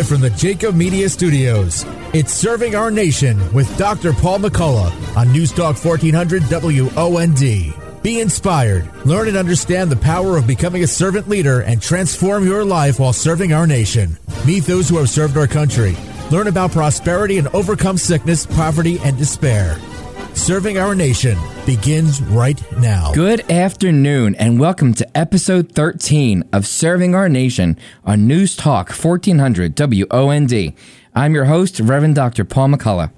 Live from the Jacob Media Studios, it's Serving Our Nation with Dr. Paul McCullough on News Talk 1400 WOND. Be inspired, learn and understand the power of becoming a servant leader, and transform your life while serving our nation. Meet those who have served our country. Learn about prosperity and overcome sickness, poverty, and despair. Serving our nation begins right now. Good afternoon, and welcome to episode 13 of Serving Our Nation on News Talk 1400 WOND. I'm your host, Reverend Dr. Paul McCullough.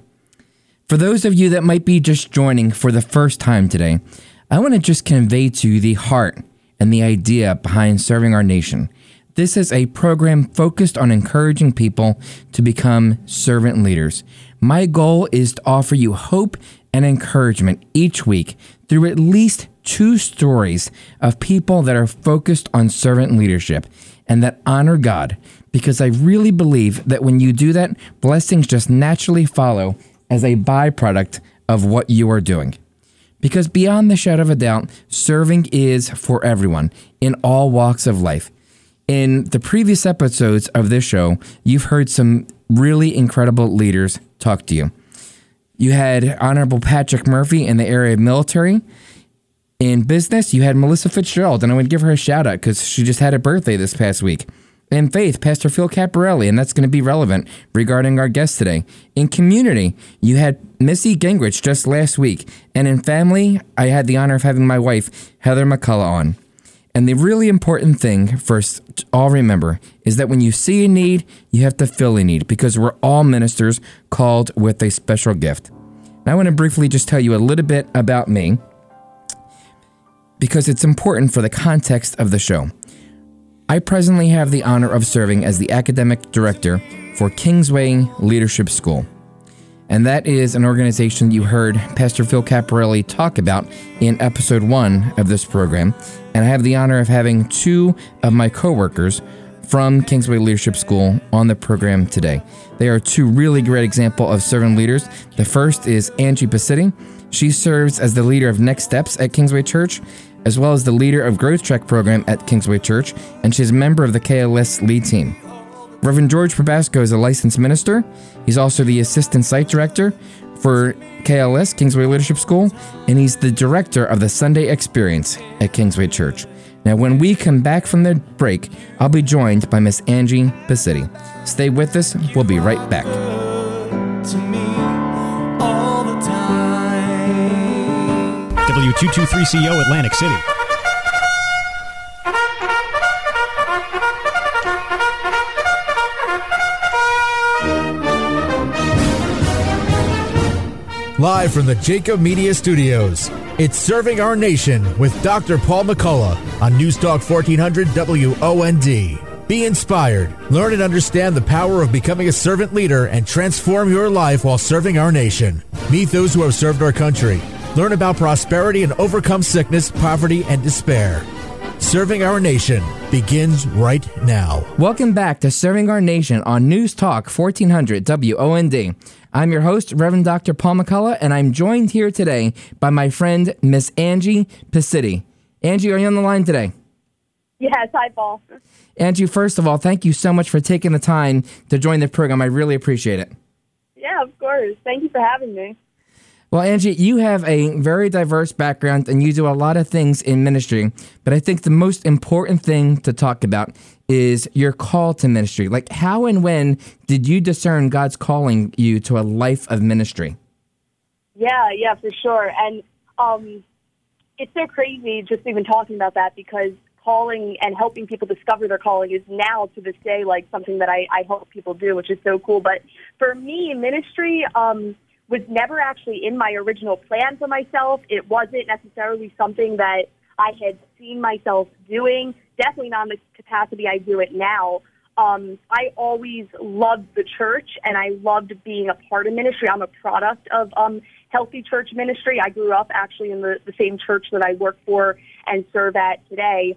For those of you that might be just joining for the first time today, I want to just convey to you the heart and the idea behind Serving Our Nation. This is a program focused on encouraging people to become servant leaders. My goal is to offer you hope and encouragement each week through at least two stories of people that are focused on servant leadership and that honor God. Because I really believe that when you do that, blessings just naturally follow as a byproduct of what you are doing. Because beyond the shadow of a doubt, serving is for everyone in all walks of life. In the previous episodes of this show, you've heard some really incredible leaders talk to you. You had Honorable Patrick Murphy in the area of military. In business, you had Melissa Fitzgerald, and I would give her a shout out because she just had a birthday this past week. In faith, Pastor Phil Caparelli, and that's going to be relevant regarding our guest today. In community, you had Missy Gingrich just last week. And in family, I had the honor of having my wife, Heather McCullough, on. And the really important thing first, all remember is that when you see a need, you have to fill a need because we're all ministers called with a special gift. Now, I want to briefly just tell you a little bit about me because it's important for the context of the show. I presently have the honor of serving as the academic director for Kingsway Leadership School. And that is an organization you heard Pastor Phil Caparelli talk about in episode one of this program. And I have the honor of having two of my coworkers from Kingsway Leadership School on the program today. They are two really great examples of servant leaders. The first is Angie Pacitti. She serves as the leader of Next Steps at Kingsway Church, as well as the leader of Growth Track program at Kingsway Church, and she's a member of the KLS lead team. Reverend George Probasco is a licensed minister. He's also the assistant site director for KLS, Kingsway Leadership School, and he's the director of the Sunday Experience at Kingsway Church. Now, when we come back from the break, I'll be joined by Miss Angie Pacitti. Stay with us, we'll be right back. W223CO Atlantic City. Live from the Jacob Media Studios, it's Serving Our Nation with Dr. Paul McCullough on News Talk 1400 WOND. Be inspired, learn and understand the power of becoming a servant leader, and transform your life while serving our nation. Meet those who have served our country. Learn about prosperity and overcome sickness, poverty, and despair. Serving our nation begins right now. Welcome back to Serving Our Nation on News Talk 1400 WOND. I'm your host, Reverend Dr. Paul McCullough, and I'm joined here today by my friend, Miss Angie Pacitti. Angie, are you on the line today? Yes, hi, Paul. Angie, first of all, thank you so much for taking the time to join the program. I really appreciate it. Yeah, of course. Thank you for having me. Well, Angie, you have a very diverse background and you do a lot of things in ministry. But I think the most important thing to talk about is your call to ministry. Like, how and when did you discern God's calling you to a life of ministry? Yeah, yeah, for sure. And um, it's so crazy just even talking about that because calling and helping people discover their calling is now to this day like something that I, I hope people do, which is so cool. But for me, ministry, um, was never actually in my original plan for myself. It wasn't necessarily something that I had seen myself doing. Definitely not in the capacity I do it now. Um, I always loved the church and I loved being a part of ministry. I'm a product of um, healthy church ministry. I grew up actually in the, the same church that I work for and serve at today.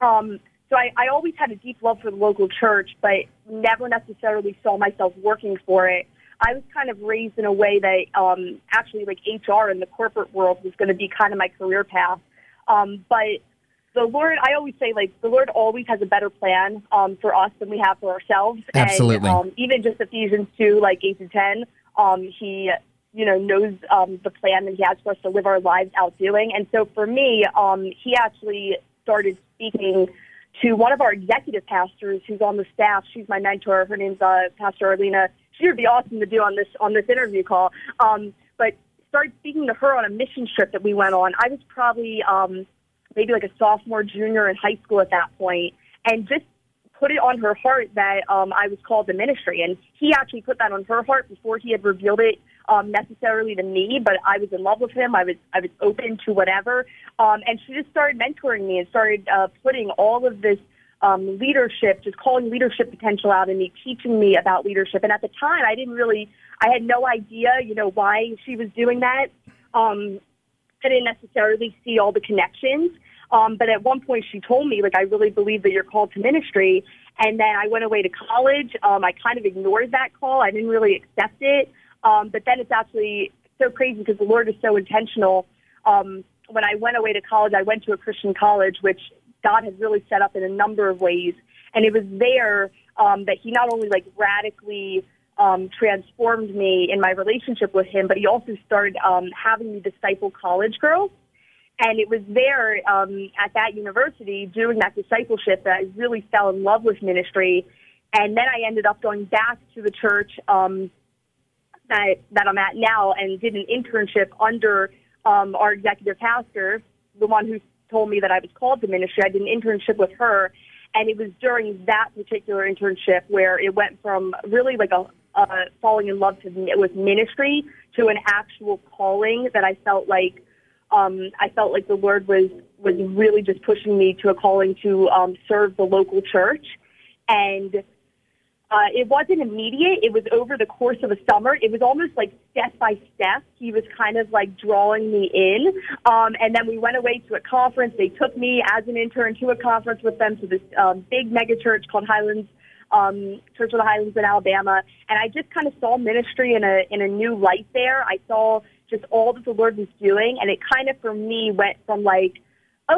Um, so I, I always had a deep love for the local church, but never necessarily saw myself working for it. I was kind of raised in a way that um, actually like HR in the corporate world was going to be kind of my career path. Um, but the Lord, I always say, like, the Lord always has a better plan um, for us than we have for ourselves. Absolutely. And um, even just Ephesians 2, like 8 to 10, um, he, you know, knows um, the plan that he has for us to live our lives out doing. And so for me, um, he actually started speaking to one of our executive pastors who's on the staff. She's my mentor. Her name's uh, Pastor Arlena. She would be awesome to do on this on this interview call. Um, but started speaking to her on a mission trip that we went on. I was probably um, – maybe like a sophomore, junior in high school at that point, and just put it on her heart that um, I was called to ministry. And he actually put that on her heart before he had revealed it um, necessarily to me. But I was in love with him. I was I was open to whatever. Um, and she just started mentoring me and started uh, putting all of this um, leadership, just calling leadership potential out in me, teaching me about leadership. And at the time, I didn't really, I had no idea, you know, why she was doing that. Um, I didn't necessarily see all the connections. Um, but at one point, she told me, like, I really believe that you're called to ministry. And then I went away to college. Um, I kind of ignored that call. I didn't really accept it. Um, but then it's actually so crazy because the Lord is so intentional. Um, when I went away to college, I went to a Christian college, which God has really set up in a number of ways. And it was there um, that He not only like radically um, transformed me in my relationship with Him, but He also started um, having me disciple college girls. And it was there um, at that university doing that discipleship that I really fell in love with ministry. And then I ended up going back to the church um, that, that I'm at now and did an internship under um, our executive pastor, the one who told me that I was called to ministry. I did an internship with her. And it was during that particular internship where it went from really like a uh, falling in love to, with ministry to an actual calling that I felt like um, I felt like the Lord was was really just pushing me to a calling to um, serve the local church, and uh, it wasn't immediate. It was over the course of a summer. It was almost like step by step. He was kind of like drawing me in, um, and then we went away to a conference. They took me as an intern to a conference with them to this um, big mega church called Highlands um, Church of the Highlands in Alabama, and I just kind of saw ministry in a in a new light there. I saw just all that the Lord was doing, and it kind of for me went from like,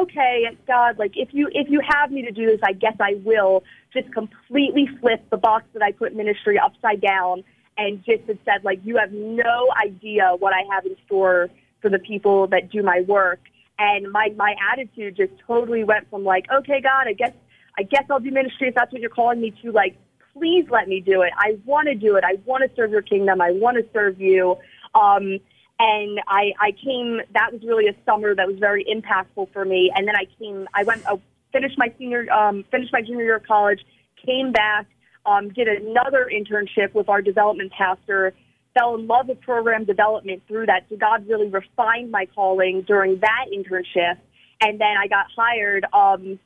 okay, God, like if you if you have me to do this, I guess I will. Just completely flip the box that I put ministry upside down, and just had said like, you have no idea what I have in store for the people that do my work. And my my attitude just totally went from like, okay, God, I guess I guess I'll do ministry if that's what you're calling me to. Like, please let me do it. I want to do it. I want to serve your kingdom. I want to serve you. Um, and I, I came. That was really a summer that was very impactful for me. And then I came. I went. I finished my senior. Um, finished my junior year of college. Came back. Um, did another internship with our development pastor. Fell in love with program development through that. So God really refined my calling during that internship. And then I got hired. Um,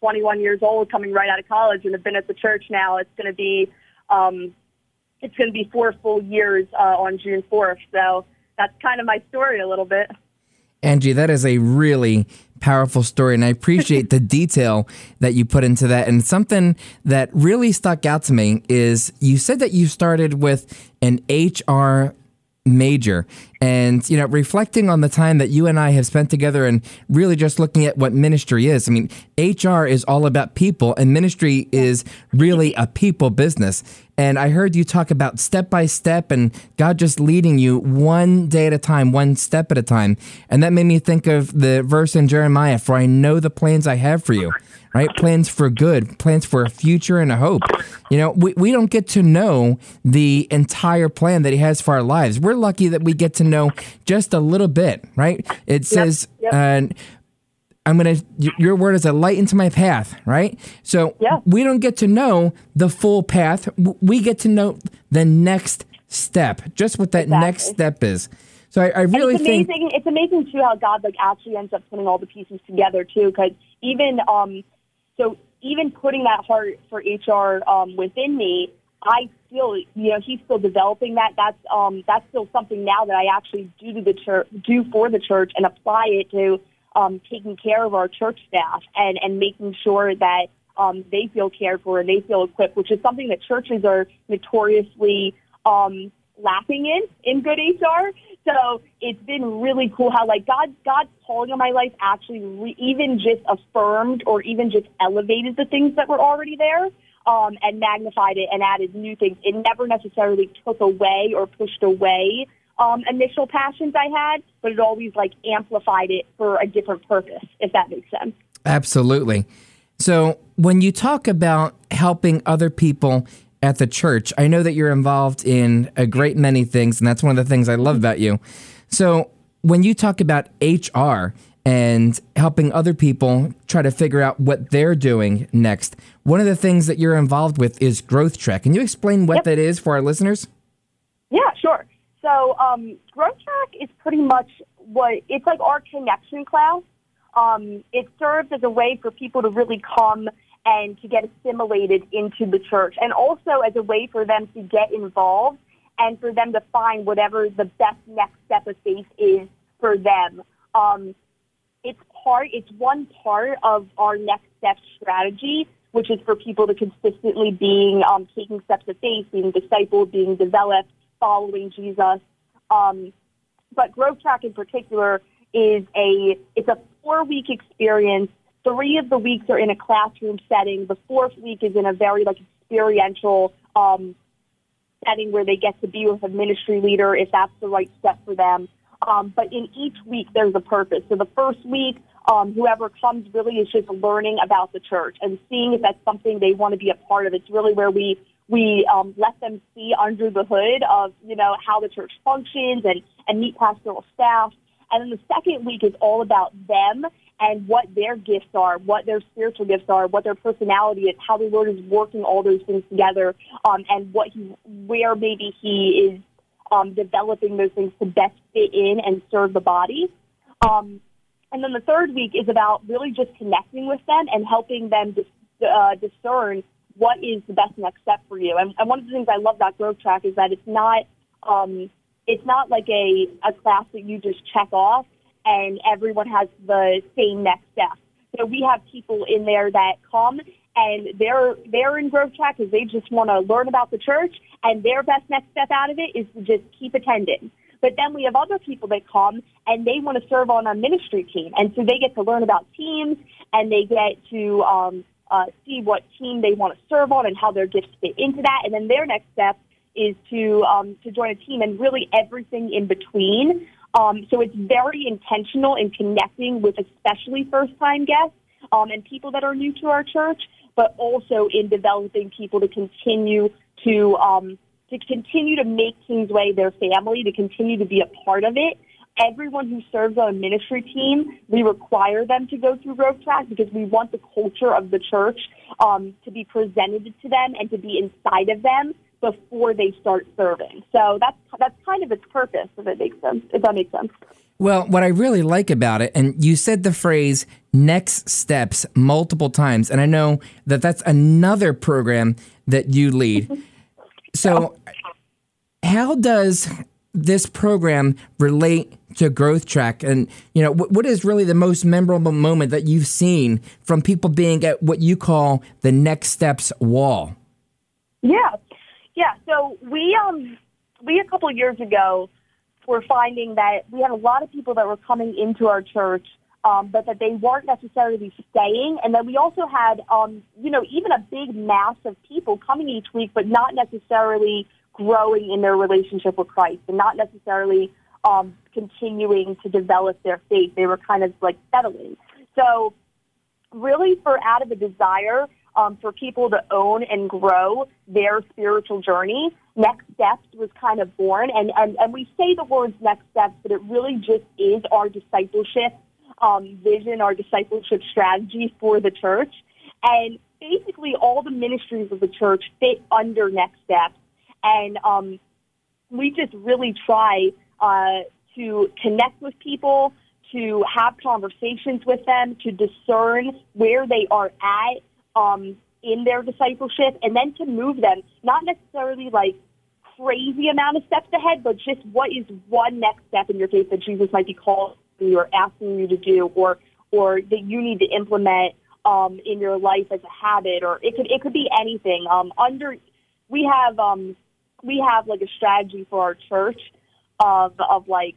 21 years old, coming right out of college, and have been at the church now. It's going to be, um, it's going to be four full years uh, on June 4th. So that's kind of my story a little bit. Angie, that is a really powerful story, and I appreciate the detail that you put into that. And something that really stuck out to me is you said that you started with an HR major. And, you know, reflecting on the time that you and I have spent together and really just looking at what ministry is. I mean, HR is all about people, and ministry is really a people business. And I heard you talk about step by step and God just leading you one day at a time, one step at a time. And that made me think of the verse in Jeremiah For I know the plans I have for you right? Plans for good, plans for a future and a hope. You know, we, we don't get to know the entire plan that he has for our lives. We're lucky that we get to know just a little bit, right? It says, yep, yep. Uh, I'm going to, your word is a light into my path, right? So yeah. we don't get to know the full path. We get to know the next step, just what that exactly. next step is. So I, I really it's amazing, think it's amazing too how God like actually ends up putting all the pieces together too. Because even um, so even putting that heart for HR um, within me, I still, you know, he's still developing that. That's um, that's still something now that I actually do to the church, do for the church, and apply it to um, taking care of our church staff and and making sure that um, they feel cared for and they feel equipped, which is something that churches are notoriously um, lacking in in good HR. So it's been really cool how like God God's calling on my life actually re- even just affirmed or even just elevated the things that were already there um, and magnified it and added new things. It never necessarily took away or pushed away um, initial passions I had, but it always like amplified it for a different purpose, if that makes sense. Absolutely. So when you talk about helping other people at the church, I know that you're involved in a great many things, and that's one of the things I love about you. So when you talk about HR and helping other people try to figure out what they're doing next, one of the things that you're involved with is Growth Track. Can you explain what Yep. that is for our listeners? Yeah, sure. So um, Growth Track is pretty much what it's like our connection class. Um, it serves as a way for people to really come and to get assimilated into the church, and also as a way for them to get involved and for them to find whatever the best next step of faith is for them. Um, it's part, it's one part of our next step strategy, which is for people to consistently being um, taking steps of faith, being discipled, being developed, following Jesus. Um, but Growth Track in particular is a it's a four week experience. Three of the weeks are in a classroom setting. The fourth week is in a very like experiential um, setting where they get to be with a ministry leader if that's the right step for them. Um, but in each week, there's a purpose. So the first week, um, whoever comes really is just learning about the church and seeing if that's something they want to be a part of. It's really where we we um, let them see under the hood of you know how the church functions and and meet pastoral staff. And then the second week is all about them and what their gifts are, what their spiritual gifts are, what their personality is, how the Lord is working all those things together, um, and what he, where maybe He is um, developing those things to best fit in and serve the body. Um, and then the third week is about really just connecting with them and helping them dis- uh, discern what is the best next step for you. And, and one of the things I love about Growth Track is that it's not um, it's not like a, a class that you just check off and everyone has the same next step. So we have people in there that come and they're they're in Growth Track because they just want to learn about the church and their best next step out of it is to just keep attending. But then we have other people that come and they want to serve on a ministry team, and so they get to learn about teams and they get to um, uh, see what team they want to serve on and how their gifts fit into that. And then their next step is to um, to join a team and really everything in between. Um, so it's very intentional in connecting with especially first time guests um, and people that are new to our church, but also in developing people to continue to um, to continue to make Kingsway their family, to continue to be a part of it. Everyone who serves on a ministry team, we require them to go through Growth Track because we want the culture of the church um, to be presented to them and to be inside of them before they start serving. So that's that's kind of its purpose, if it makes sense. If that makes sense. Well, what I really like about it, and you said the phrase next steps multiple times, and I know that that's another program that you lead. So, how does this program relate to Growth Track? And, you know, what, is really the most memorable moment that you've seen from people being at what you call the next steps wall? Yeah, yeah. So we um we a couple years ago were finding that we had a lot of people that were coming into our church, um, but that they weren't necessarily staying, and then we also had um you know even a big mass of people coming each week, but not necessarily growing in their relationship with Christ, and not necessarily um continuing to develop their faith. They were kind of like settling. So really, for out of a desire um, for people to own and grow their spiritual journey, Next Steps was kind of born. And, and, and we say the words Next Steps, but it really just is our discipleship um, vision, our discipleship strategy for the church. And basically, all the ministries of the church fit under Next Steps. And um, we just really try uh, to connect with people, to have conversations with them, to discern where they are at um, in their discipleship, and then to move them, not necessarily like crazy amount of steps ahead, but just what is one next step in your faith that Jesus might be calling you or asking you to do, or or that you need to implement um, in your life as a habit, or it could it could be anything. Um, under we have um, we have like a strategy for our church of of like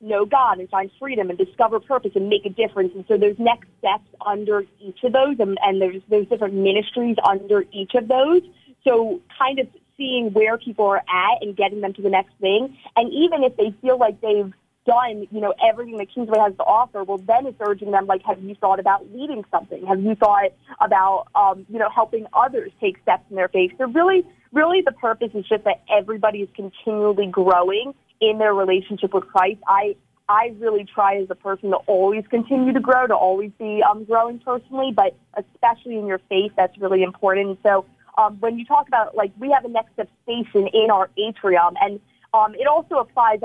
know God and find freedom and discover purpose and make a difference. And so there's next steps under each of those, and, and there's there's different ministries under each of those. So kind of seeing where people are at and getting them to the next thing. And even if they feel like they've done, you know, everything that Kingsway has to offer, well, then it's urging them, like, have you thought about leading something? Have you thought about, um, you know, helping others take steps in their faith? So really, really the purpose is just that everybody is continually growing in their relationship with Christ. I, I really try as a person to always continue to grow, to always be um, growing personally, but especially in your faith, that's really important. So um, when you talk about, like, we have a next step station in our atrium, and um, it also applies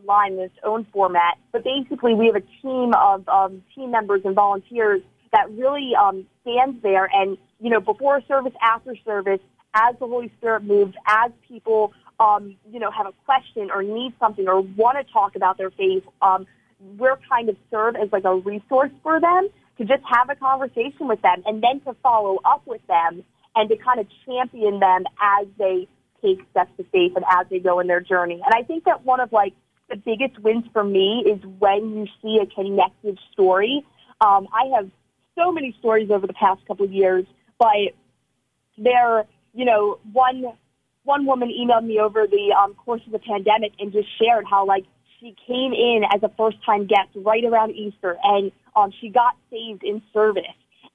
online in its own format. But basically, we have a team of um, team members and volunteers that really um, stands there and, you know, before service, after service, as the Holy Spirit moves, as people, um, you know, have a question or need something or want to talk about their faith, um, we're kind of serve as like a resource for them to just have a conversation with them and then to follow up with them and to kind of champion them as they take steps to faith and as they go in their journey. And I think that one of like the biggest wins for me is when you see a connected story. Um, I have so many stories over the past couple of years, but there, you know, one one woman emailed me over the um, course of the pandemic and just shared how like she came in as a first time guest right around Easter and um, she got saved in service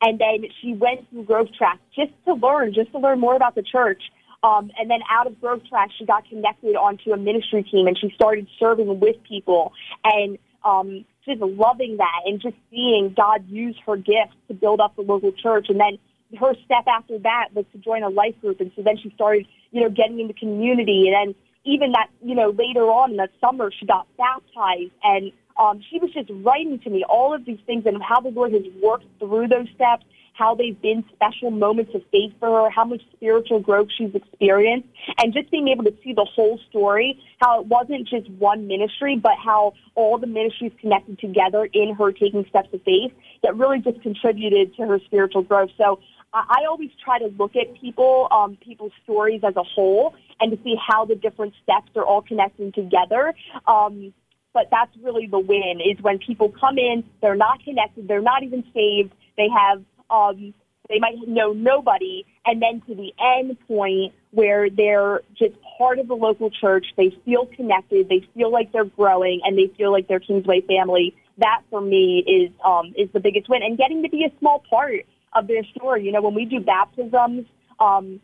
and then she went through Growth Track just to learn, just to learn more about the church. Um, and then out of Growth Track, she got connected onto a ministry team and she started serving with people and um, just loving that and just seeing God use her gifts to build up the local church. And then her step after that was to join a life group. And so then she started, you know, getting into the community. And then even that, you know, later on in that summer, she got baptized and um, she was just writing to me all of these things and how the Lord has worked through those steps, how they've been special moments of faith for her, how much spiritual growth she's experienced, and just being able to see the whole story, how it wasn't just one ministry, but how all the ministries connected together in her taking steps of faith that really just contributed to her spiritual growth. So I always try to look at people, um, people's stories as a whole, and to see how the different steps are all connecting together. Um, but that's really the win is when people come in, they're not connected, they're not even saved, they have, um, they might know nobody, and then to the end point where they're just part of the local church, they feel connected, they feel like they're growing, and they feel like they're Kingsway family. That for me is um, is the biggest win, and getting to be a small part of their story. You know, when we do baptisms, um,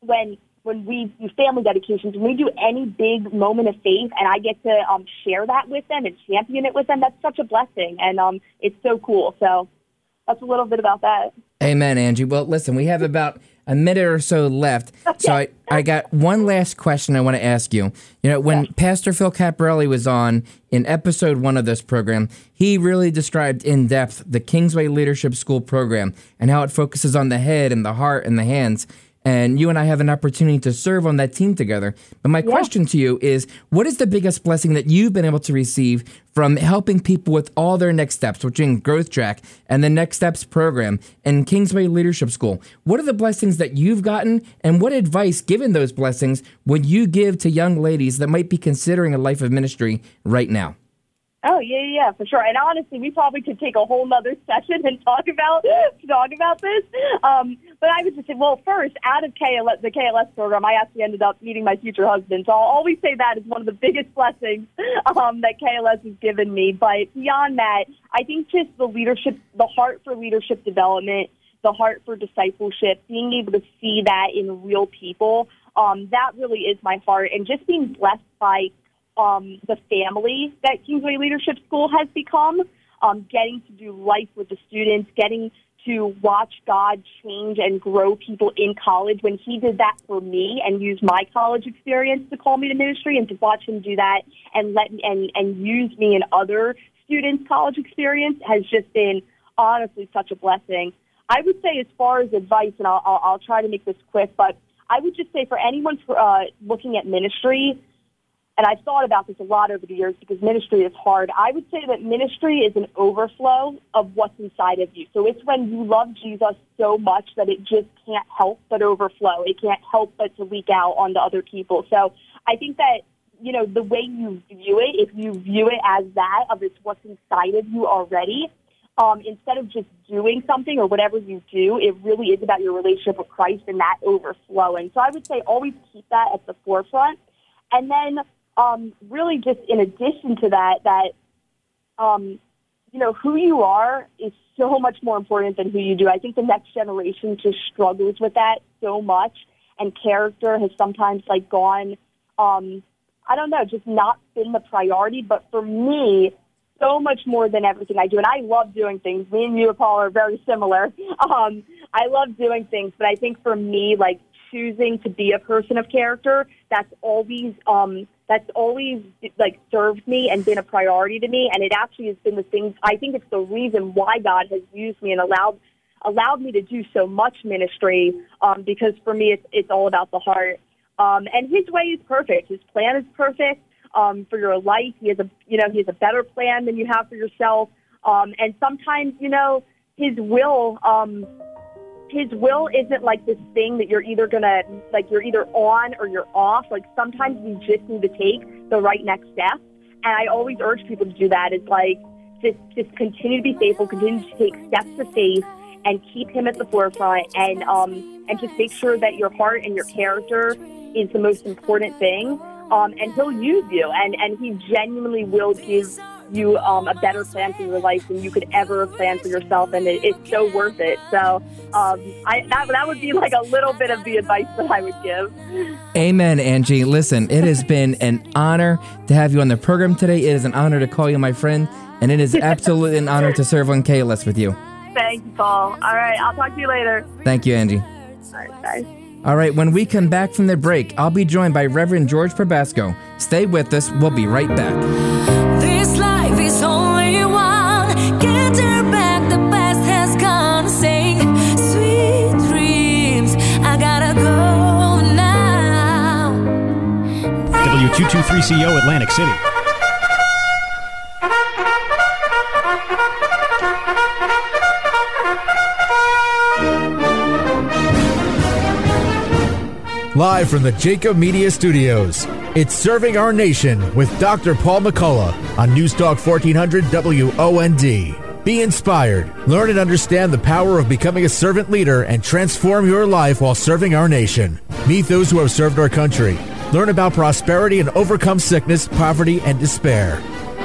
when when we do family dedications, when we do any big moment of faith, and I get to um, share that with them and champion it with them, that's such a blessing, and um, it's so cool. So that's a little bit about that. Amen, Angie. Well, listen, we have about a minute or so left, so I, I got one last question I want to ask you. You know, when yeah. Pastor Phil Caparelli was on in episode one of this program, he really described in depth the Kingsway Leadership School program and how it focuses on the head and the heart and the hands and you and I have an opportunity to serve on that team together. But my yeah. question to you is what is the biggest blessing that you've been able to receive from helping people with all their next steps, which in Growth Track and the Next Steps program and Kingsway Leadership School? What are the blessings that you've gotten, and what advice, given those blessings, would you give to young ladies that might be considering a life of ministry right now? Oh yeah, yeah, for sure. And honestly, we probably could take a whole nother session and talk about talk about this. Um, but I would just say, well, first, out of KLS, the KLS program, I actually ended up meeting my future husband. So I'll always say that is one of the biggest blessings um, that KLS has given me. But beyond that, I think just the leadership, the heart for leadership development, the heart for discipleship, being able to see that in real people, um, that really is my heart. And just being blessed by um, the family that Kingsway Leadership School has become, um, getting to do life with the students, getting to watch God change and grow people in college when he did that for me and used my college experience to call me to ministry and to watch him do that and let me, and, and use me in other students' college experience has just been honestly such a blessing. I would say as far as advice, and I'll, I'll, I'll try to make this quick, but I would just say for anyone for, uh, looking at ministry, and I've thought about this a lot over the years because ministry is hard. I would say that ministry is an overflow of what's inside of you. So it's when you love Jesus so much that it just can't help but overflow. It can't help but to leak out onto other people. So I think that, you know, the way you view it, if you view it as that, of it's what's inside of you already, um, instead of just doing something or whatever you do, it really is about your relationship with Christ and that overflowing. So I would say always keep that at the forefront. And then um, really just in addition to that, that, um, you know, who you are is so much more important than who you do. I think the next generation just struggles with that so much and character has sometimes like gone, um, I don't know, just not been the priority. But for me, so much more than everything I do. And I love doing things. Me and you, Paul, are very similar. Um, I love doing things, but I think for me, like choosing to be a person of character, that's always um, that's always like served me and been a priority to me. And it actually has been the thing. I think it's the reason why God has used me and allowed allowed me to do so much ministry. Um, because for me, it's it's all about the heart. Um, and His way is perfect. His plan is perfect um, for your life. He has a you know he has a better plan than you have for yourself. Um, and sometimes you know His will. Um, his will isn't like this thing that you're either gonna like you're either on or you're off. Like sometimes you just need to take the right next step. And I always urge people to do that. It's like just just continue to be faithful, continue to take steps of faith and keep him at the forefront and um and just make sure that your heart and your character is the most important thing. Um, and he'll use you and, and he genuinely will give you um, a better plan for your life than you could ever plan for yourself, and it, it's so worth it. So um, I, that, that would be like a little bit of the advice that I would give. Amen, Angie. Listen, it has been an honor to have you on the program today. It is an honor to call you my friend, and it is absolutely an honor to serve on KLS with you. Thank you, Paul. All right, I'll talk to you later. Thank you, Angie. All right, bye. All right, when we come back from the break, I'll be joined by Reverend George Probasco. Stay with us. We'll be right back. W223CO Atlantic City. Live from the Jacob Media Studios, it's Serving Our Nation with Dr. Paul McCullough on News Talk 1400 WOND. Be inspired, learn and understand the power of becoming a servant leader, and transform your life while serving our nation. Meet those who have served our country Learn about prosperity and overcome sickness, poverty, and despair.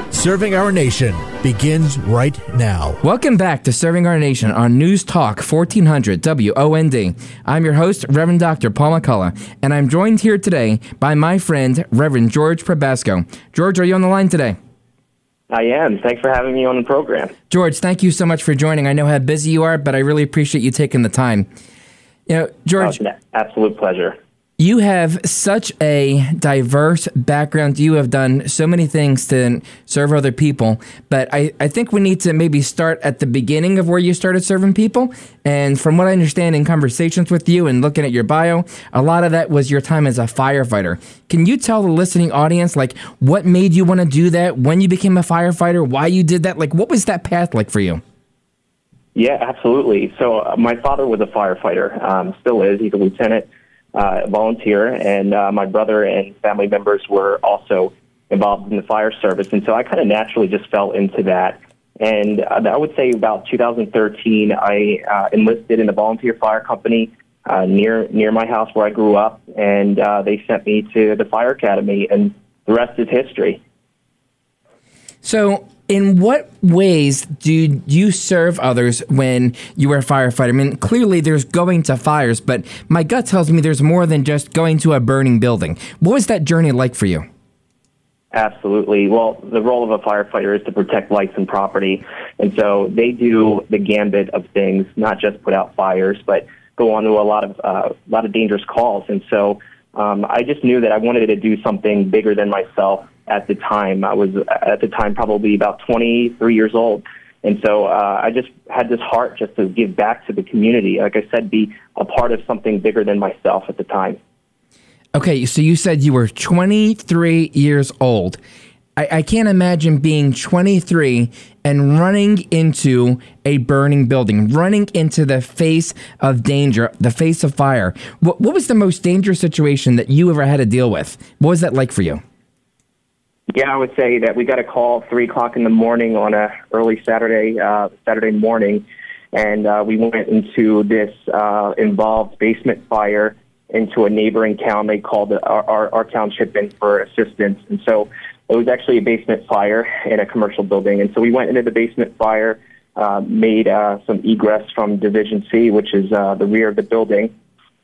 Serving Our Nation begins right now. Welcome back to Serving Our Nation on News Talk 1400 WOND. I'm your host, Reverend Dr. Paul McCullough, and I'm joined here today by my friend, Reverend George Probasco. George, are you on the line today? I am. Thanks for having me on the program. George, thank you so much for joining. I know how busy you are, but I really appreciate you taking the time. You know, George. Oh, absolute pleasure. You have such a diverse background. You have done so many things to serve other people. But I, I think we need to maybe start at the beginning of where you started serving people. And from what I understand in conversations with you and looking at your bio, a lot of that was your time as a firefighter. Can you tell the listening audience, like, what made you want to do that, when you became a firefighter, why you did that? Like, what was that path like for you? Yeah, absolutely. So, uh, my father was a firefighter, um, still is. He's a lieutenant uh, volunteer, and uh, my brother and family members were also involved in the fire service. And so I kind of naturally just fell into that. And uh, I would say about 2013, I uh, enlisted in a volunteer fire company uh, near near my house where I grew up, and uh, they sent me to the fire academy, and the rest is history. So in what ways do you serve others when you are a firefighter? I mean, clearly there's going to fires, but my gut tells me there's more than just going to a burning building. What was that journey like for you? Absolutely. Well, the role of a firefighter is to protect life and property. And so they do the gambit of things, not just put out fires, but go on to a lot of, uh, a lot of dangerous calls. And so um, I just knew that I wanted to do something bigger than myself at the time. I was at the time probably about 23 years old. And so uh, I just had this heart just to give back to the community. Like I said, be a part of something bigger than myself at the time. Okay, so you said you were 23 years old. I, I can't imagine being 23 and running into a burning building, running into the face of danger, the face of fire. What, what was the most dangerous situation that you ever had to deal with? What was that like for you? Yeah, I would say that we got a call three o'clock in the morning on a early Saturday uh, Saturday morning, and uh, we went into this uh, involved basement fire into a neighboring town. They called our, our, our township in for assistance, and so it was actually a basement fire in a commercial building. And so we went into the basement fire, uh, made uh, some egress from Division C, which is uh, the rear of the building,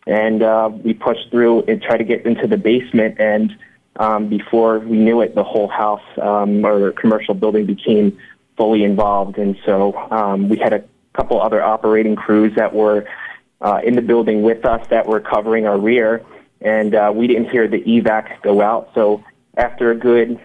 and uh, we pushed through and tried to get into the basement. And um, before we knew it, the whole house um, or commercial building became fully involved. And so um, we had a couple other operating crews that were uh, in the building with us that were covering our rear, and uh, we didn't hear the evac go out. So after a good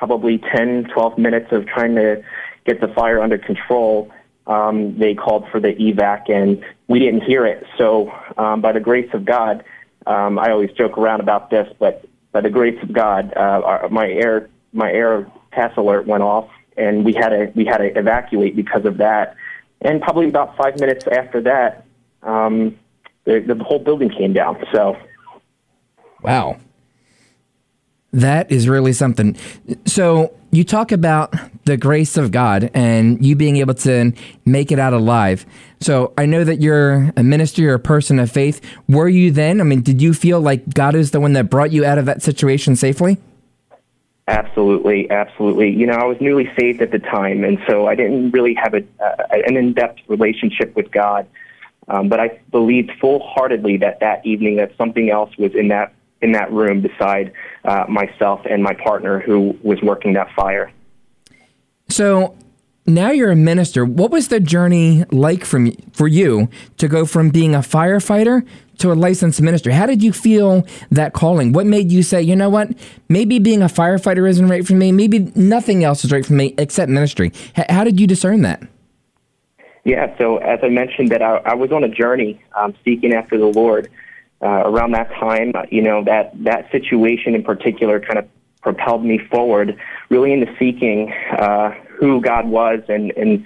probably 10, 12 minutes of trying to get the fire under control, um, they called for the evac, and we didn't hear it. So um, by the grace of God, um, I always joke around about this, but by the grace of God, uh, my air my air pass alert went off, and we had to we had to evacuate because of that. And probably about five minutes after that, um, the, the whole building came down. So, wow, that is really something. So you talk about the grace of God and you being able to make it out alive. So I know that you're a minister, you're a person of faith. Were you then? I mean, did you feel like God is the one that brought you out of that situation safely? Absolutely, absolutely. You know, I was newly saved at the time, and so I didn't really have a, uh, an in-depth relationship with God. Um, but I believed full-heartedly that that evening that something else was in that in that room beside uh, myself and my partner who was working that fire. So now you're a minister. What was the journey like from for you to go from being a firefighter to a licensed minister? How did you feel that calling? What made you say, you know what, maybe being a firefighter isn't right for me. Maybe nothing else is right for me except ministry. H- how did you discern that? Yeah, so as I mentioned, that I, I was on a journey um, seeking after the Lord. Uh, around that time, you know, that that situation in particular kind of propelled me forward, really into seeking uh, who God was and and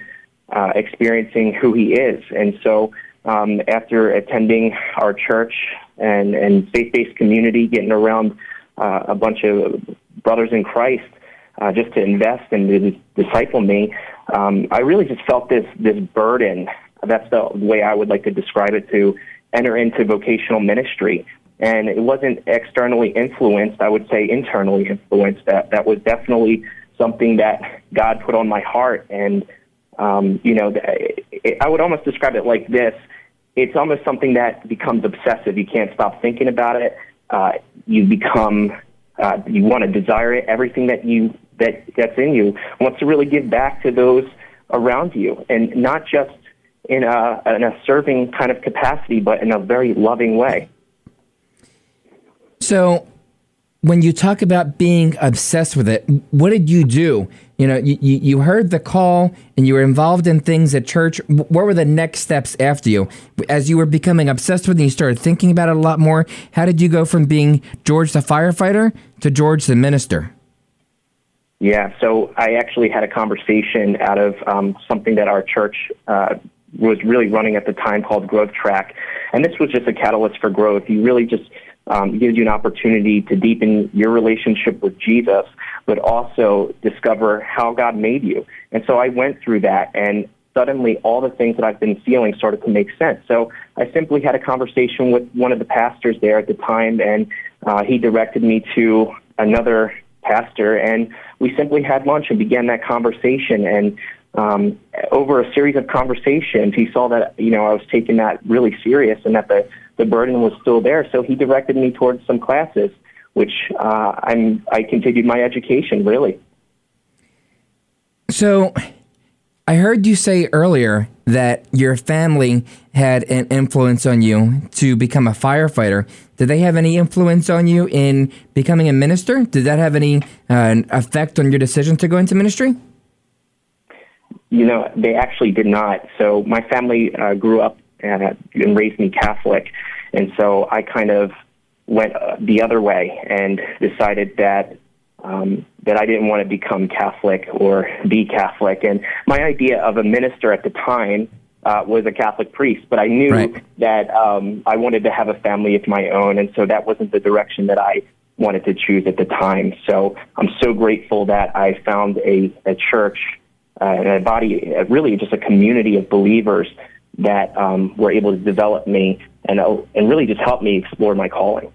uh, experiencing who He is. And so, um, after attending our church and and faith-based community, getting around uh, a bunch of brothers in Christ, uh, just to invest and to disciple me, um, I really just felt this this burden. That's the way I would like to describe it to enter into vocational ministry. And it wasn't externally influenced, I would say internally influenced. That that was definitely something that God put on my heart. And um, you know, it, I would almost describe it like this: it's almost something that becomes obsessive. You can't stop thinking about it. Uh, you become uh, you want to desire it. Everything that you that that's in you wants to really give back to those around you, and not just in a, in a serving kind of capacity, but in a very loving way. So, when you talk about being obsessed with it, what did you do? You know, you, you heard the call and you were involved in things at church. What were the next steps after you? As you were becoming obsessed with it, and you started thinking about it a lot more. How did you go from being George the firefighter to George the minister? Yeah, so I actually had a conversation out of um, something that our church uh, was really running at the time called Growth Track. And this was just a catalyst for growth. You really just um, gives you an opportunity to deepen your relationship with Jesus, but also discover how God made you. And so I went through that, and suddenly all the things that I've been feeling started to make sense. So I simply had a conversation with one of the pastors there at the time, and uh, he directed me to another pastor, and we simply had lunch and began that conversation. And um, over a series of conversations, he saw that you know I was taking that really serious and that the the burden was still there. So he directed me towards some classes, which uh, I'm I continued my education really. So, I heard you say earlier that your family had an influence on you to become a firefighter. Did they have any influence on you in becoming a minister? Did that have any uh, effect on your decision to go into ministry? You know, they actually did not. So my family uh, grew up uh, and raised me Catholic, and so I kind of went uh, the other way and decided that um, that I didn't want to become Catholic or be Catholic. And my idea of a minister at the time uh, was a Catholic priest, but I knew Right. that um, I wanted to have a family of my own, and so that wasn't the direction that I wanted to choose at the time. So I'm so grateful that I found a, a church uh, a body, uh, really just a community of believers that um, were able to develop me and uh, and really just help me explore my calling.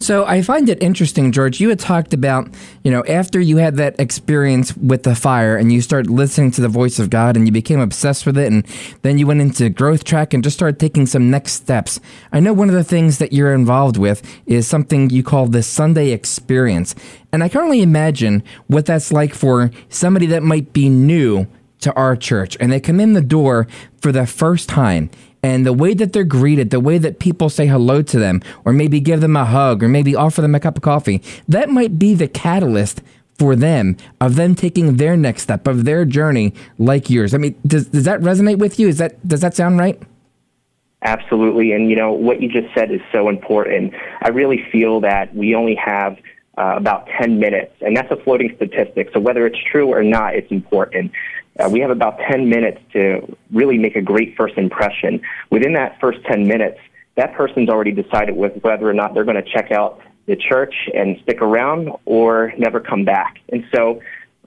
So I find it interesting, George. You had talked about, you know, after you had that experience with the fire and you started listening to the voice of God and you became obsessed with it, and then you went into growth track and just started taking some next steps. I know one of the things that you're involved with is something you call the Sunday experience. And I can only imagine what that's like for somebody that might be new to our church and they come in the door for the first time and the way that they're greeted, the way that people say hello to them, or maybe give them a hug, or maybe offer them a cup of coffee, that might be the catalyst for them of them taking their next step of their journey like yours. I mean, does, does that resonate with you? Is that does that sound right? Absolutely. And, you know, what you just said is so important. I really feel that we only have uh, about 10 minutes, and that's a floating statistic. So whether it's true or not, it's important. Uh, we have about 10 minutes to really make a great first impression. Within that first 10 minutes, that person's already decided with whether or not they're going to check out the church and stick around or never come back. And so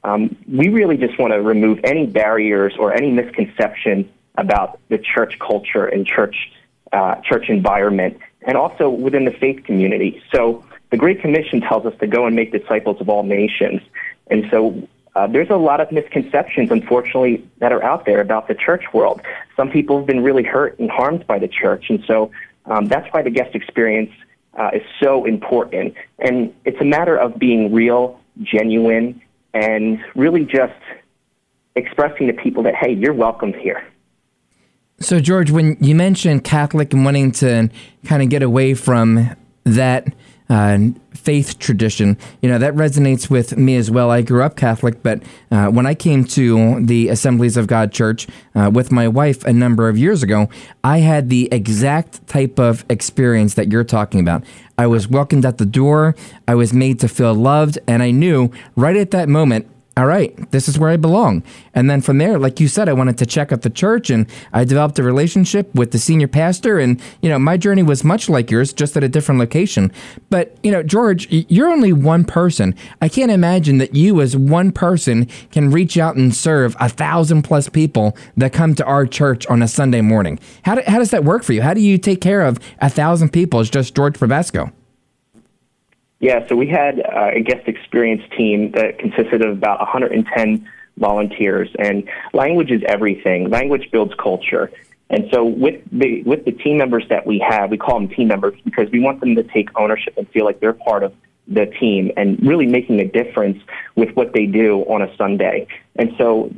um, we really just want to remove any barriers or any misconception about the church culture and church uh, church environment, and also within the faith community. So the Great Commission tells us to go and make disciples of all nations, and so. Uh, there's a lot of misconceptions, unfortunately, that are out there about the church world. Some people have been really hurt and harmed by the church, and so um, that's why the guest experience uh, is so important. And it's a matter of being real, genuine, and really just expressing to people that, hey, you're welcome here. So, George, when you mentioned Catholic and wanting to kind of get away from that uh, faith tradition, you know, that resonates with me as well. I grew up Catholic, but uh, when I came to the Assemblies of God Church uh, with my wife a number of years ago, I had the exact type of experience that you're talking about. I was welcomed at the door, I was made to feel loved, and I knew right at that moment all right, this is where I belong. And then from there, like you said, I wanted to check out the church and I developed a relationship with the senior pastor. And, you know, my journey was much like yours, just at a different location. But, you know, George, you're only one person. I can't imagine that you, as one person, can reach out and serve a thousand plus people that come to our church on a Sunday morning. How, do, how does that work for you? How do you take care of a thousand people as just George Probasco? Yeah, so we had uh, a guest experience team that consisted of about 110 volunteers, and language is everything. Language builds culture. And so with the with the team members that we have, we call them team members because we want them to take ownership and feel like they're part of the team and really making a difference with what they do on a Sunday. And so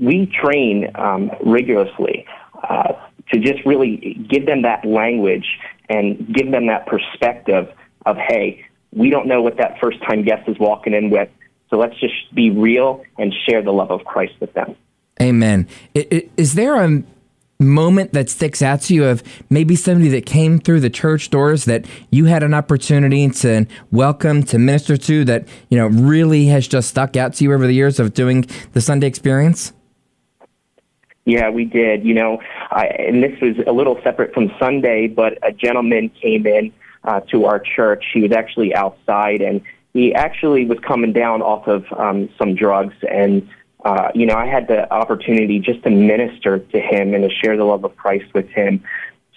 we train um, rigorously uh, to just really give them that language and give them that perspective of, hey, we don't know what that first time guest is walking in with. So let's just be real and share the love of Christ with them. Amen. Is there a moment that sticks out to you of maybe somebody that came through the church doors that you had an opportunity to welcome, to minister to, that you know really has just stuck out to you over the years of doing the Sunday experience? Yeah, we did. You know, I, and this was a little separate from Sunday, but a gentleman came in uh, to our church. He was actually outside, and he actually was coming down off of um, some drugs. And uh, you know, I had the opportunity just to minister to him and to share the love of Christ with him.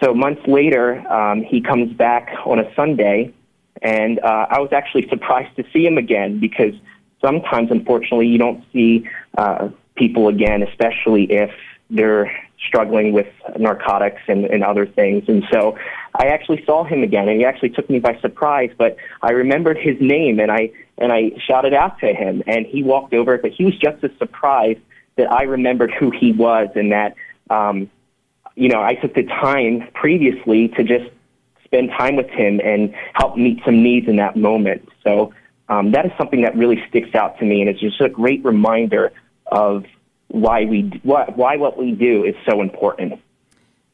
So months later, um, he comes back on a Sunday, and uh, I was actually surprised to see him again because sometimes, unfortunately, you don't see uh, people again, especially if they're struggling with narcotics and, and other things. And so I actually saw him again, and he actually took me by surprise. But I remembered his name, and I and I shouted out to him, and he walked over. But he was just as surprised that I remembered who he was, and that um, you know I took the time previously to just spend time with him and help meet some needs in that moment. So um, that is something that really sticks out to me, and it's just a great reminder of why we why, why what we do is so important.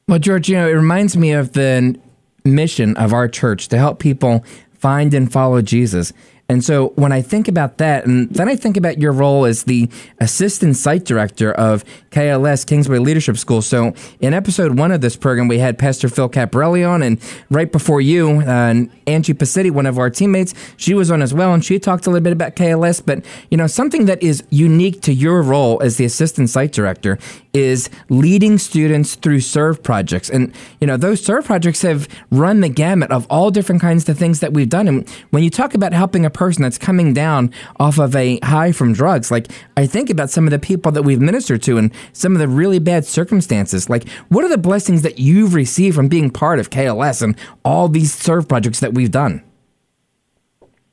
Well, George, you know, it reminds me of the mission of our church to help people find and follow Jesus. And so when I think about that, and then I think about your role as the assistant site director of KLS Kingsway Leadership School. So in episode one of this program, we had Pastor Phil Caprelli on, and right before you, uh, Angie Pacitti, one of our teammates, she was on as well, and she talked a little bit about KLS. But you know, something that is unique to your role as the assistant site director is leading students through serve projects. And, you know, those serve projects have run the gamut of all different kinds of things that we've done. And when you talk about helping a person that's coming down off of a high from drugs, like I think about some of the people that we've ministered to and some of the really bad circumstances. Like, what are the blessings that you've received from being part of KLS and all these serve projects that we've done?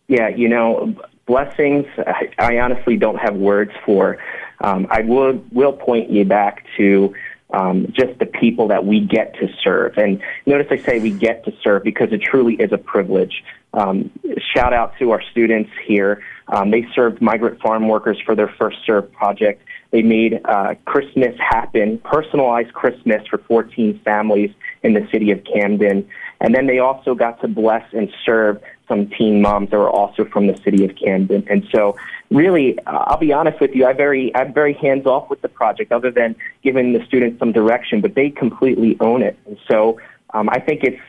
Yeah, you know, blessings, I, I honestly don't have words for. Um, I will will point you back to um, just the people that we get to serve. And notice I say we get to serve because it truly is a privilege. Um, shout out to our students here. Um, they served migrant farm workers for their first serve project. They made uh, Christmas happen, personalized Christmas for 14 families in the city of Camden. And then they also got to bless and serve some teen moms that were also from the city of Camden. And so really, uh, I'll be honest with you, I very, I'm very hands off with the project other than giving the students some direction, but they completely own it. And so um, I think it's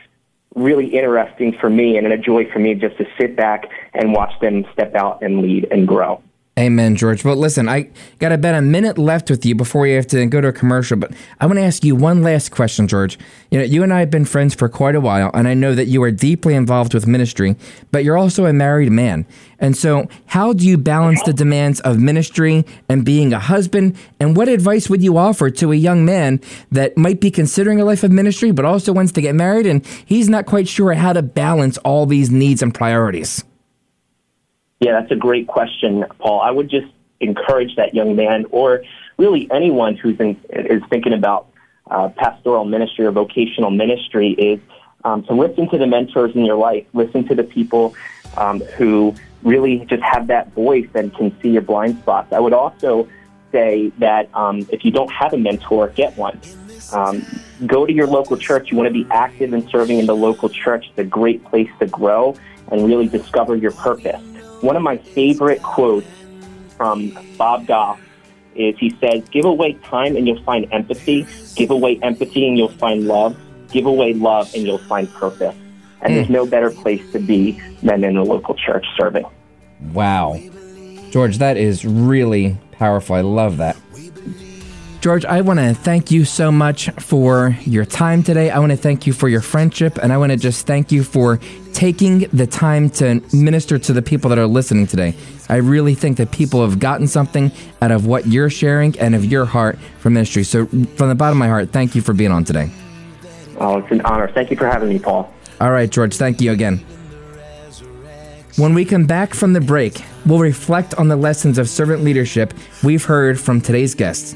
really interesting for me and a joy for me just to sit back and watch them step out and lead and grow. Amen, George. But listen, I got about a minute left with you before you have to go to a commercial, but I want to ask you one last question, George. You know, you and I have been friends for quite a while, and I know that you are deeply involved with ministry, but you're also a married man. And so, how do you balance the demands of ministry and being a husband? And what advice would you offer to a young man that might be considering a life of ministry, but also wants to get married and he's not quite sure how to balance all these needs and priorities? Yeah, that's a great question, Paul. I would just encourage that young man, or really anyone who's in, is thinking about uh, pastoral ministry or vocational ministry, is um, to listen to the mentors in your life, listen to the people um, who really just have that voice and can see your blind spots. I would also say that um, if you don't have a mentor, get one. Um, go to your local church. You want to be active in serving in the local church. It's a great place to grow and really discover your purpose. One of my favorite quotes from Bob Goff is he says, Give away time and you'll find empathy. Give away empathy and you'll find love. Give away love and you'll find purpose. And mm. there's no better place to be than in a local church serving. Wow. George, that is really powerful. I love that. George, I want to thank you so much for your time today. I want to thank you for your friendship, and I want to just thank you for taking the time to minister to the people that are listening today. I really think that people have gotten something out of what you're sharing and of your heart for ministry. So, from the bottom of my heart, thank you for being on today. Oh, it's an honor. Thank you for having me, Paul. All right, George, thank you again. When we come back from the break, we'll reflect on the lessons of servant leadership we've heard from today's guests.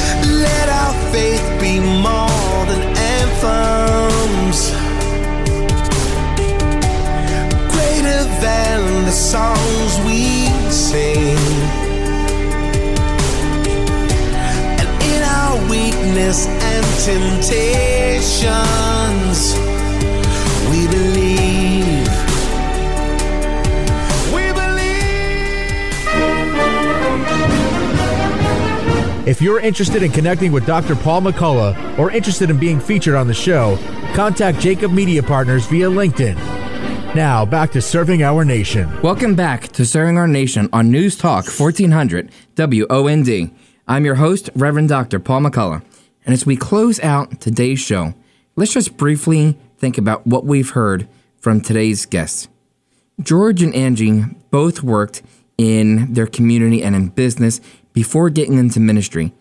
If you're interested in connecting with Dr. Paul McCullough or interested in being featured on the show, contact Jacob Media Partners via LinkedIn. Now, back to serving our nation. Welcome back to Serving Our Nation on News Talk 1400 WOND. I'm your host, Reverend Dr. Paul McCullough. And as we close out today's show, let's just briefly think about what we've heard from today's guests. George and Angie both worked in their community and in business before getting into ministry.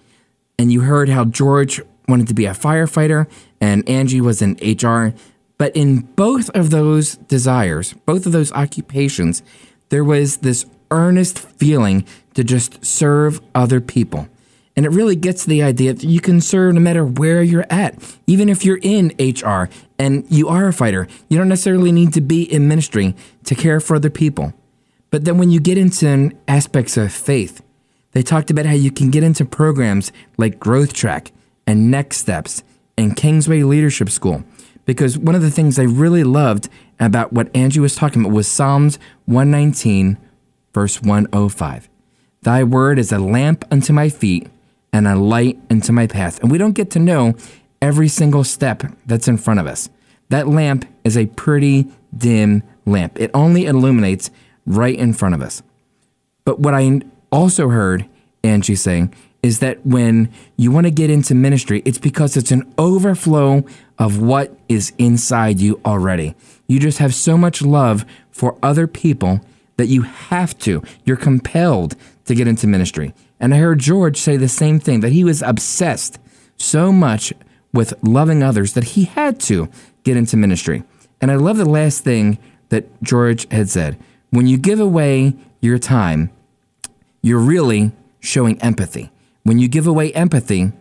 And you heard how George wanted to be a firefighter and Angie was in HR. But in both of those desires, both of those occupations, there was this earnest feeling to just serve other people. And it really gets the idea that you can serve no matter where you're at. Even if you're in HR and you are a fighter, you don't necessarily need to be in ministry to care for other people. But then when you get into aspects of faith, they talked about how you can get into programs like Growth Track and Next Steps and Kingsway Leadership School. Because one of the things I really loved about what Angie was talking about was Psalms 119, verse 105. Thy word is a lamp unto my feet and a light unto my path. And we don't get to know every single step that's in front of us. That lamp is a pretty dim lamp, it only illuminates right in front of us. But what I also heard Angie saying is that when you want to get into ministry, it's because it's an overflow of what is inside you already. You just have so much love for other people that you have to, you're compelled to get into ministry. And I heard George say the same thing that he was obsessed so much with loving others that he had to get into ministry. And I love the last thing that George had said. When you give away your time, you're really showing empathy. When you give away empathy,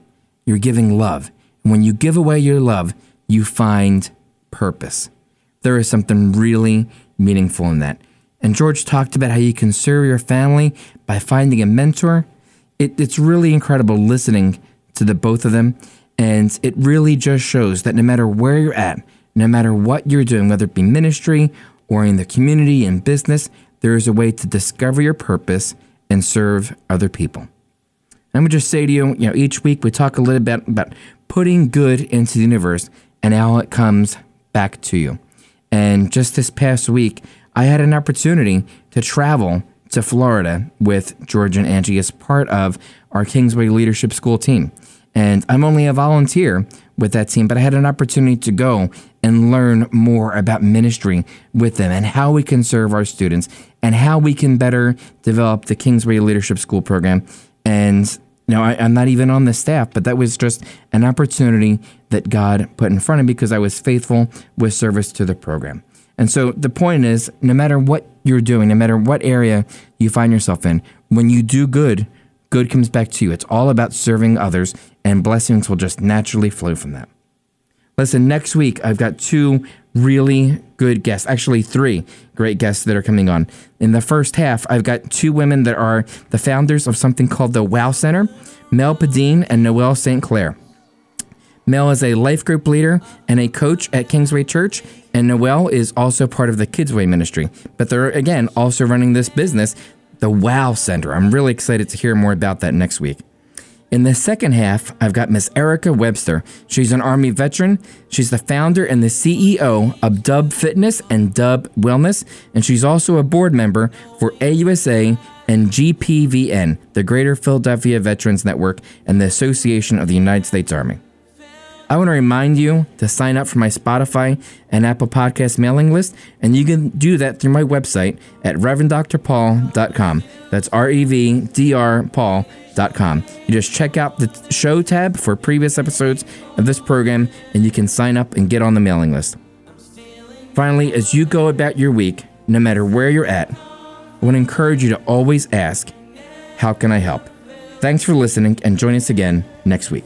you're giving love. And when you give away your love, you find purpose. There is something really meaningful in that. And George talked about how you can serve your family by finding a mentor. It, it's really incredible listening to the both of them. And it really just shows that no matter where you're at, no matter what you're doing, whether it be ministry or in the community and business, there is a way to discover your purpose and serve other people. I'm gonna just say to you, you know, each week we talk a little bit about putting good into the universe and how it comes back to you. And just this past week, I had an opportunity to travel to Florida with George and Angie as part of our Kingsway Leadership School team. And I'm only a volunteer with that team, but I had an opportunity to go and learn more about ministry with them and how we can serve our students and how we can better develop the Kingsway Leadership School program. And you know, I, am not even on the staff, but that was just an opportunity that God put in front of me because I was faithful with service to the program. And so the point is, no matter what you're doing, no matter what area you find yourself in, when you do good, good comes back to you. It's all about serving others, and blessings will just naturally flow from that. Listen, next week, I've got two really good guests, actually, three great guests that are coming on. In the first half, I've got two women that are the founders of something called the Wow Center Mel Padine and Noelle St. Clair. Mel is a life group leader and a coach at Kingsway Church, and Noelle is also part of the Kidsway ministry. But they're, again, also running this business, the Wow Center. I'm really excited to hear more about that next week. In the second half, I've got Miss Erica Webster. She's an Army veteran. She's the founder and the CEO of Dub Fitness and Dub Wellness, and she's also a board member for AUSA and GPVN, the Greater Philadelphia Veterans Network and the Association of the United States Army. I want to remind you to sign up for my Spotify and Apple Podcast mailing list, and you can do that through my website at ReverendDrPaul.com. That's R E V D R Paul.com. You just check out the show tab for previous episodes of this program, and you can sign up and get on the mailing list. Finally, as you go about your week, no matter where you're at, I want to encourage you to always ask, How can I help? Thanks for listening, and join us again next week.